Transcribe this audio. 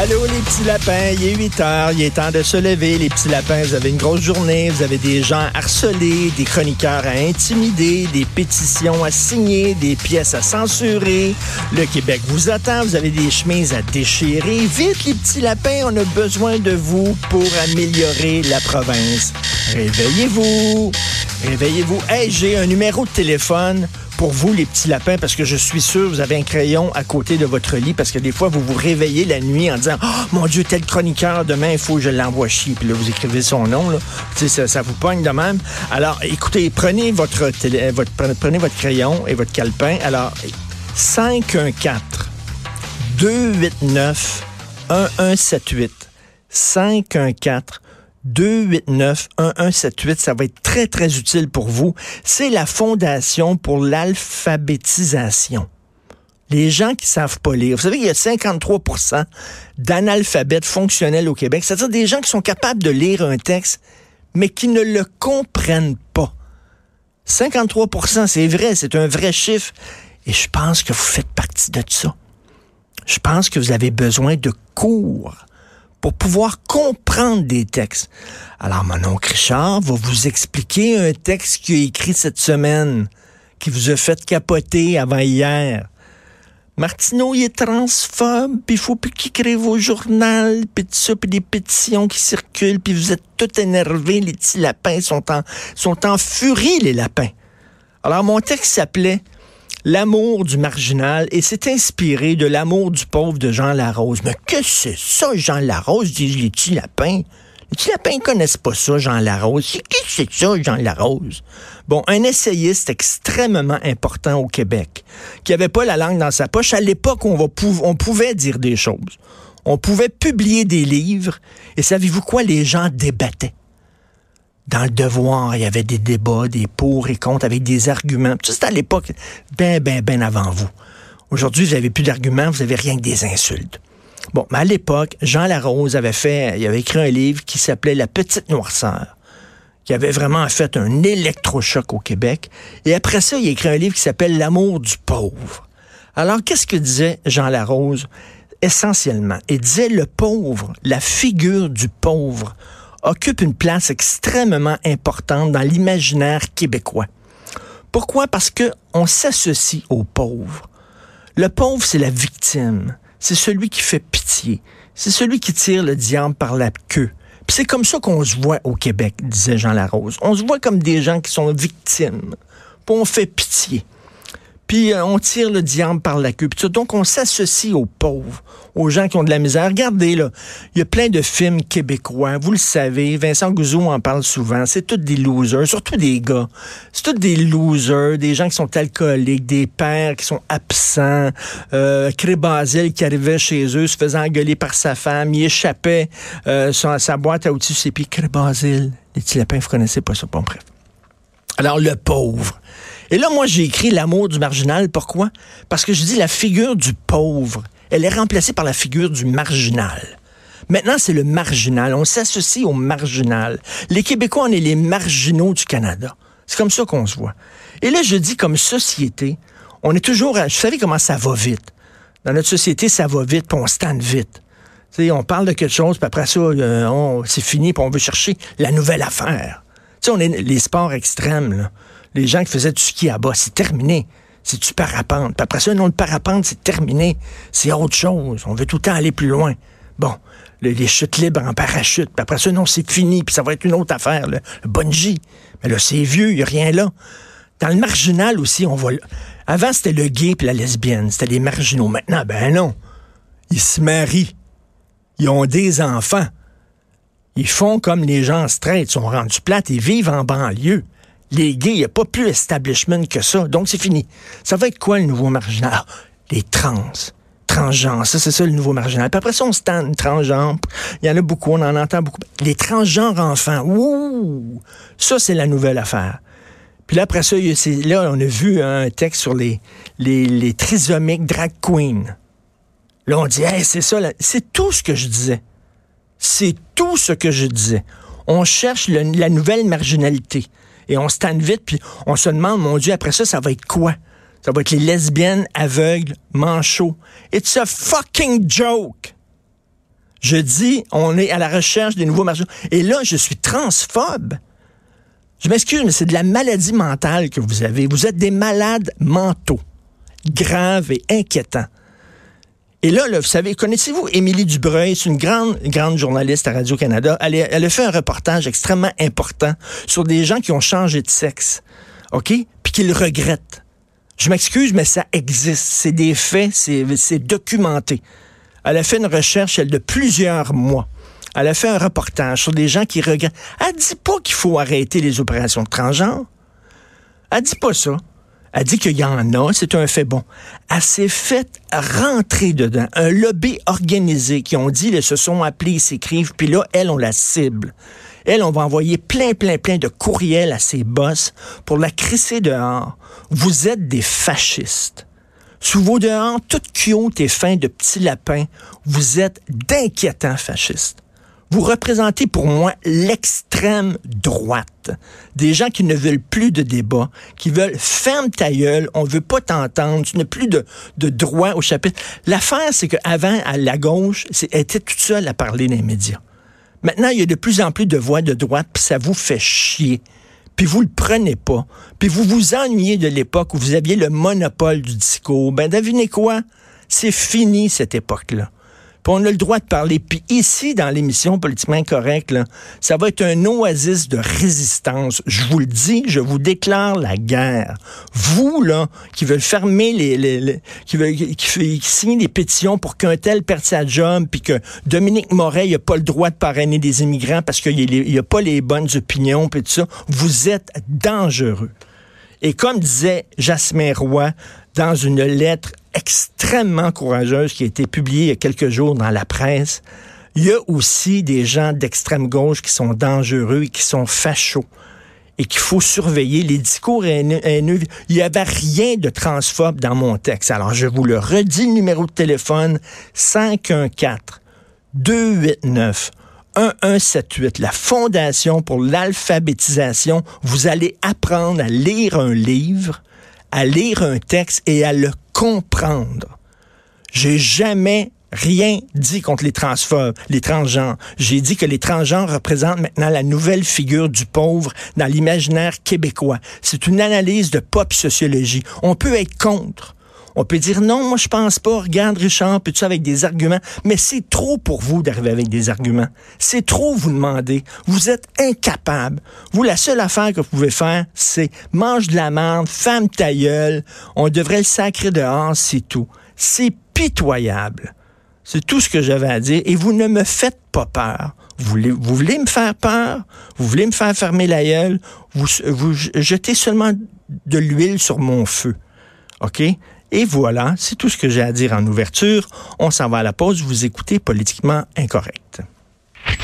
Allô les petits lapins, il est 8 heures, il est temps de se lever. Les petits lapins, vous avez une grosse journée, vous avez des gens harcelés, des chroniqueurs à intimider, des pétitions à signer, des pièces à censurer. Le Québec vous attend, vous avez des chemises à déchirer. Vite les petits lapins, on a besoin de vous pour améliorer la province. Réveillez-vous, réveillez-vous. Hey, j'ai un numéro de téléphone pour vous, les petits lapins, parce que je suis sûr, vous avez un crayon à côté de votre lit, parce que des fois, vous vous réveillez la nuit en disant, oh mon Dieu, tel chroniqueur, demain, il faut que je l'envoie chier. Puis là, vous écrivez son nom, là. Ça, ça vous pogne de même. Alors, écoutez, prenez votre, télé, votre, prenez votre crayon et votre calepin. Alors, 514 289 1178 514 289-1178. Ça va être très, très utile pour vous. C'est la Fondation pour l'alphabétisation. Les gens qui savent pas lire. Vous savez, il y a 53% d'analphabètes fonctionnels au Québec, c'est-à-dire des gens qui sont capables de lire un texte, mais qui ne le comprennent pas. 53% c'est vrai, c'est un vrai chiffre. Et je pense que vous faites partie de ça. Je pense que vous avez besoin de cours pour pouvoir comprendre des textes. Alors, mon oncle Richard va vous expliquer un texte qu'il a écrit cette semaine, qui vous a fait capoter avant hier. Martineau, il est transphobe, puis il faut plus qu'il écrive au journal, puis tout ça, puis des pétitions qui circulent, puis vous êtes tout énervés, les petits lapins sont en, sont en furie, les lapins. Alors, mon texte s'appelait L'amour du marginal et c'est inspiré de l'amour du pauvre de Jean Larose. Mais que c'est ça, Jean Larose, disent les petits lapins? Les petits lapins ne connaissent pas ça, Jean Larose. Qu'est-ce que c'est ça, Jean Larose? Bon, un essayiste extrêmement important au Québec, qui avait pas la langue dans sa poche. À l'époque, on, on pouvait dire des choses. On pouvait publier des livres. Et savez-vous quoi? Les gens débattaient dans le devoir, il y avait des débats, des pour et contre avec des arguments. Tout c'était à l'époque, ben, ben, ben avant vous. Aujourd'hui, vous n'avez plus d'arguments, vous avez rien que des insultes. Bon, mais à l'époque, Jean Larose avait fait, il avait écrit un livre qui s'appelait La petite noirceur, qui avait vraiment fait un électrochoc au Québec. Et après ça, il a écrit un livre qui s'appelle L'amour du pauvre. Alors, qu'est-ce que disait Jean Larose? Essentiellement, il disait le pauvre, la figure du pauvre, occupe une place extrêmement importante dans l'imaginaire québécois. Pourquoi? Parce que on s'associe aux pauvres. Le pauvre, c'est la victime. C'est celui qui fait pitié. C'est celui qui tire le diable par la queue. Puis c'est comme ça qu'on se voit au Québec, disait Jean Larose. On se voit comme des gens qui sont victimes. Puis on fait pitié puis euh, on tire le diable par la queue. donc, on s'associe aux pauvres, aux gens qui ont de la misère. Regardez, là, il y a plein de films québécois, vous le savez, Vincent Gouzou en parle souvent, c'est tous des losers, surtout des gars. C'est tous des losers, des gens qui sont alcooliques, des pères qui sont absents, euh, qui arrivait chez eux, se faisant engueuler par sa femme, il échappait euh, sa, boîte à outils ses pieds. Cré les petits lapins, vous connaissez pas ça, bon bref. Alors, le pauvre. Et là, moi, j'ai écrit l'amour du marginal. Pourquoi? Parce que je dis la figure du pauvre, elle est remplacée par la figure du marginal. Maintenant, c'est le marginal. On s'associe au marginal. Les Québécois, on est les marginaux du Canada. C'est comme ça qu'on se voit. Et là, je dis comme société, on est toujours... À, vous savez comment ça va vite? Dans notre société, ça va vite, puis on stand vite. sais, on parle de quelque chose, puis après ça, euh, c'est fini, puis on veut chercher la nouvelle affaire. sais, on est les sports extrêmes, les gens qui faisaient du ski à bas, c'est terminé. C'est du parapente. Puis après ça, non, le parapente, c'est terminé. C'est autre chose. On veut tout le temps aller plus loin. Bon, les chutes libres en parachute. Puis après ça, non, c'est fini. Puis ça va être une autre affaire. Le, bungee. Mais là, c'est vieux, il n'y a rien là. Dans le marginal aussi, on voit... Avant, c'était le gay puis la lesbienne. C'était les marginaux. Maintenant, ben non. Ils se marient. Ils ont des enfants. Ils font comme les gens straight, ils sont rendus plates, ils vivent en banlieue les gays, il n'y a pas plus establishment que ça. Donc, c'est fini. Ça va être quoi le nouveau marginal? Les trans. Transgenres, ça, c'est ça le nouveau marginal. Puis après ça, on se tend transgenre. Il y en a beaucoup, on en entend beaucoup. Les transgenres enfants, ouh! Ça, c'est la nouvelle affaire. Puis là, après ça, là, on a vu un texte sur les, les, trisomiques drag queens. Là, on dit, hey, c'est ça, c'est tout ce que je disais. C'est tout ce que je disais. On cherche la nouvelle marginalité et on stand vite, puis on se demande, mon Dieu, après ça, ça va être quoi? Ça va être les lesbiennes aveugles, manchots. It's a fucking joke! Je dis, on est à la recherche des nouveaux marchés. Et là, je suis transphobe. Je m'excuse, mais c'est de la maladie mentale que vous avez. Vous êtes des malades mentaux, graves et inquiétants. Et là, vous savez, connaissez-vous Émilie Dubreuil? C'est une grande, journaliste à Radio-Canada. Elle, elle, a fait un reportage extrêmement important sur des gens qui ont changé de sexe, OK? Puis qu'ils regrettent. Je m'excuse, mais ça existe. C'est des faits, c'est documenté. Elle a fait une recherche, elle, de plusieurs mois. Elle a fait un reportage sur des gens qui regrettent. Elle dit pas qu'il faut arrêter les opérations de transgenre. Elle dit pas ça. Elle dit qu'il y en a, c'est un fait bon. Elle s'est fait rentrer dedans. Un lobby organisé qui ont dit, ils se sont appelés, ils s'écrivent, puis là, elle, on la cible. Elle, on va envoyer plein, plein, plein de courriels à ses boss pour la crisser dehors. Vous êtes des fascistes. Sous vos dehors, tout cute et fin de petits lapins, vous êtes d'inquiétants fascistes. Vous représentez pour moi l'extrême droite. Des gens qui ne veulent plus de débat, qui veulent ferme ta gueule, on veut pas t'entendre, tu n'as plus de, de droit au chapitre. L'affaire, c'est qu'avant, à la gauche, elle était toute seule à parler dans les médias. Maintenant, il y a de plus en plus de voix de droite, puis ça vous fait chier puis vous le prenez pas, puis vous vous ennuyez de l'époque où vous aviez le monopole du discours, ben devinez quoi? C'est fini cette époque-là on a le droit de parler. Puis ici, dans l'émission Politiquement Incorrect, ça va être un oasis de résistance. Je vous le dis, je vous déclare la guerre. Vous, là, qui veulent fermer les... qui, veulent, qui, des pétitions pour qu'un tel perde sa job, puis que Dominique Moret n'a pas le droit de parrainer des immigrants parce qu'il n'a pas les bonnes opinions, puis tout ça, vous êtes dangereux. Et comme disait Jasmin Roy dans une lettre extrêmement courageuse qui a été publiée il y a quelques jours dans la presse, il y a aussi des gens d'extrême gauche qui sont dangereux et qui sont fachos et qu'il faut surveiller les discours haineux. Il n'y avait rien de transphobe dans mon texte. Alors, je vous le redis, le numéro de téléphone 514 289 1178, la Fondation pour l'alphabétisation. Vous allez apprendre à lire un livre, à lire un texte et à le comprendre. J'ai jamais rien dit contre les transphobes, les transgenres. J'ai dit que les transgenres représentent maintenant la nouvelle figure du pauvre dans l'imaginaire québécois. C'est une analyse de pop sociologie. On peut être contre. On peut dire non, moi je pense pas. Regarde Richard, puis tu avec des arguments? Mais c'est trop pour vous d'arriver avec des arguments. C'est trop vous demander. Vous êtes incapable. Vous, la seule affaire que vous pouvez faire, c'est mange de la merde, femme ta gueule. On devrait le sacrer dehors, c'est tout. C'est pitoyable. C'est tout ce que j'avais à dire. Et vous ne me faites pas peur. Vous voulez, vous me faire peur? Vous voulez me faire fermer la gueule? Vous, vous jetez seulement de l'huile sur mon feu. OK? Et voilà, c'est tout ce que j'ai à dire en ouverture. On s'en va à la pause. Vous écoutez Politiquement Incorrect.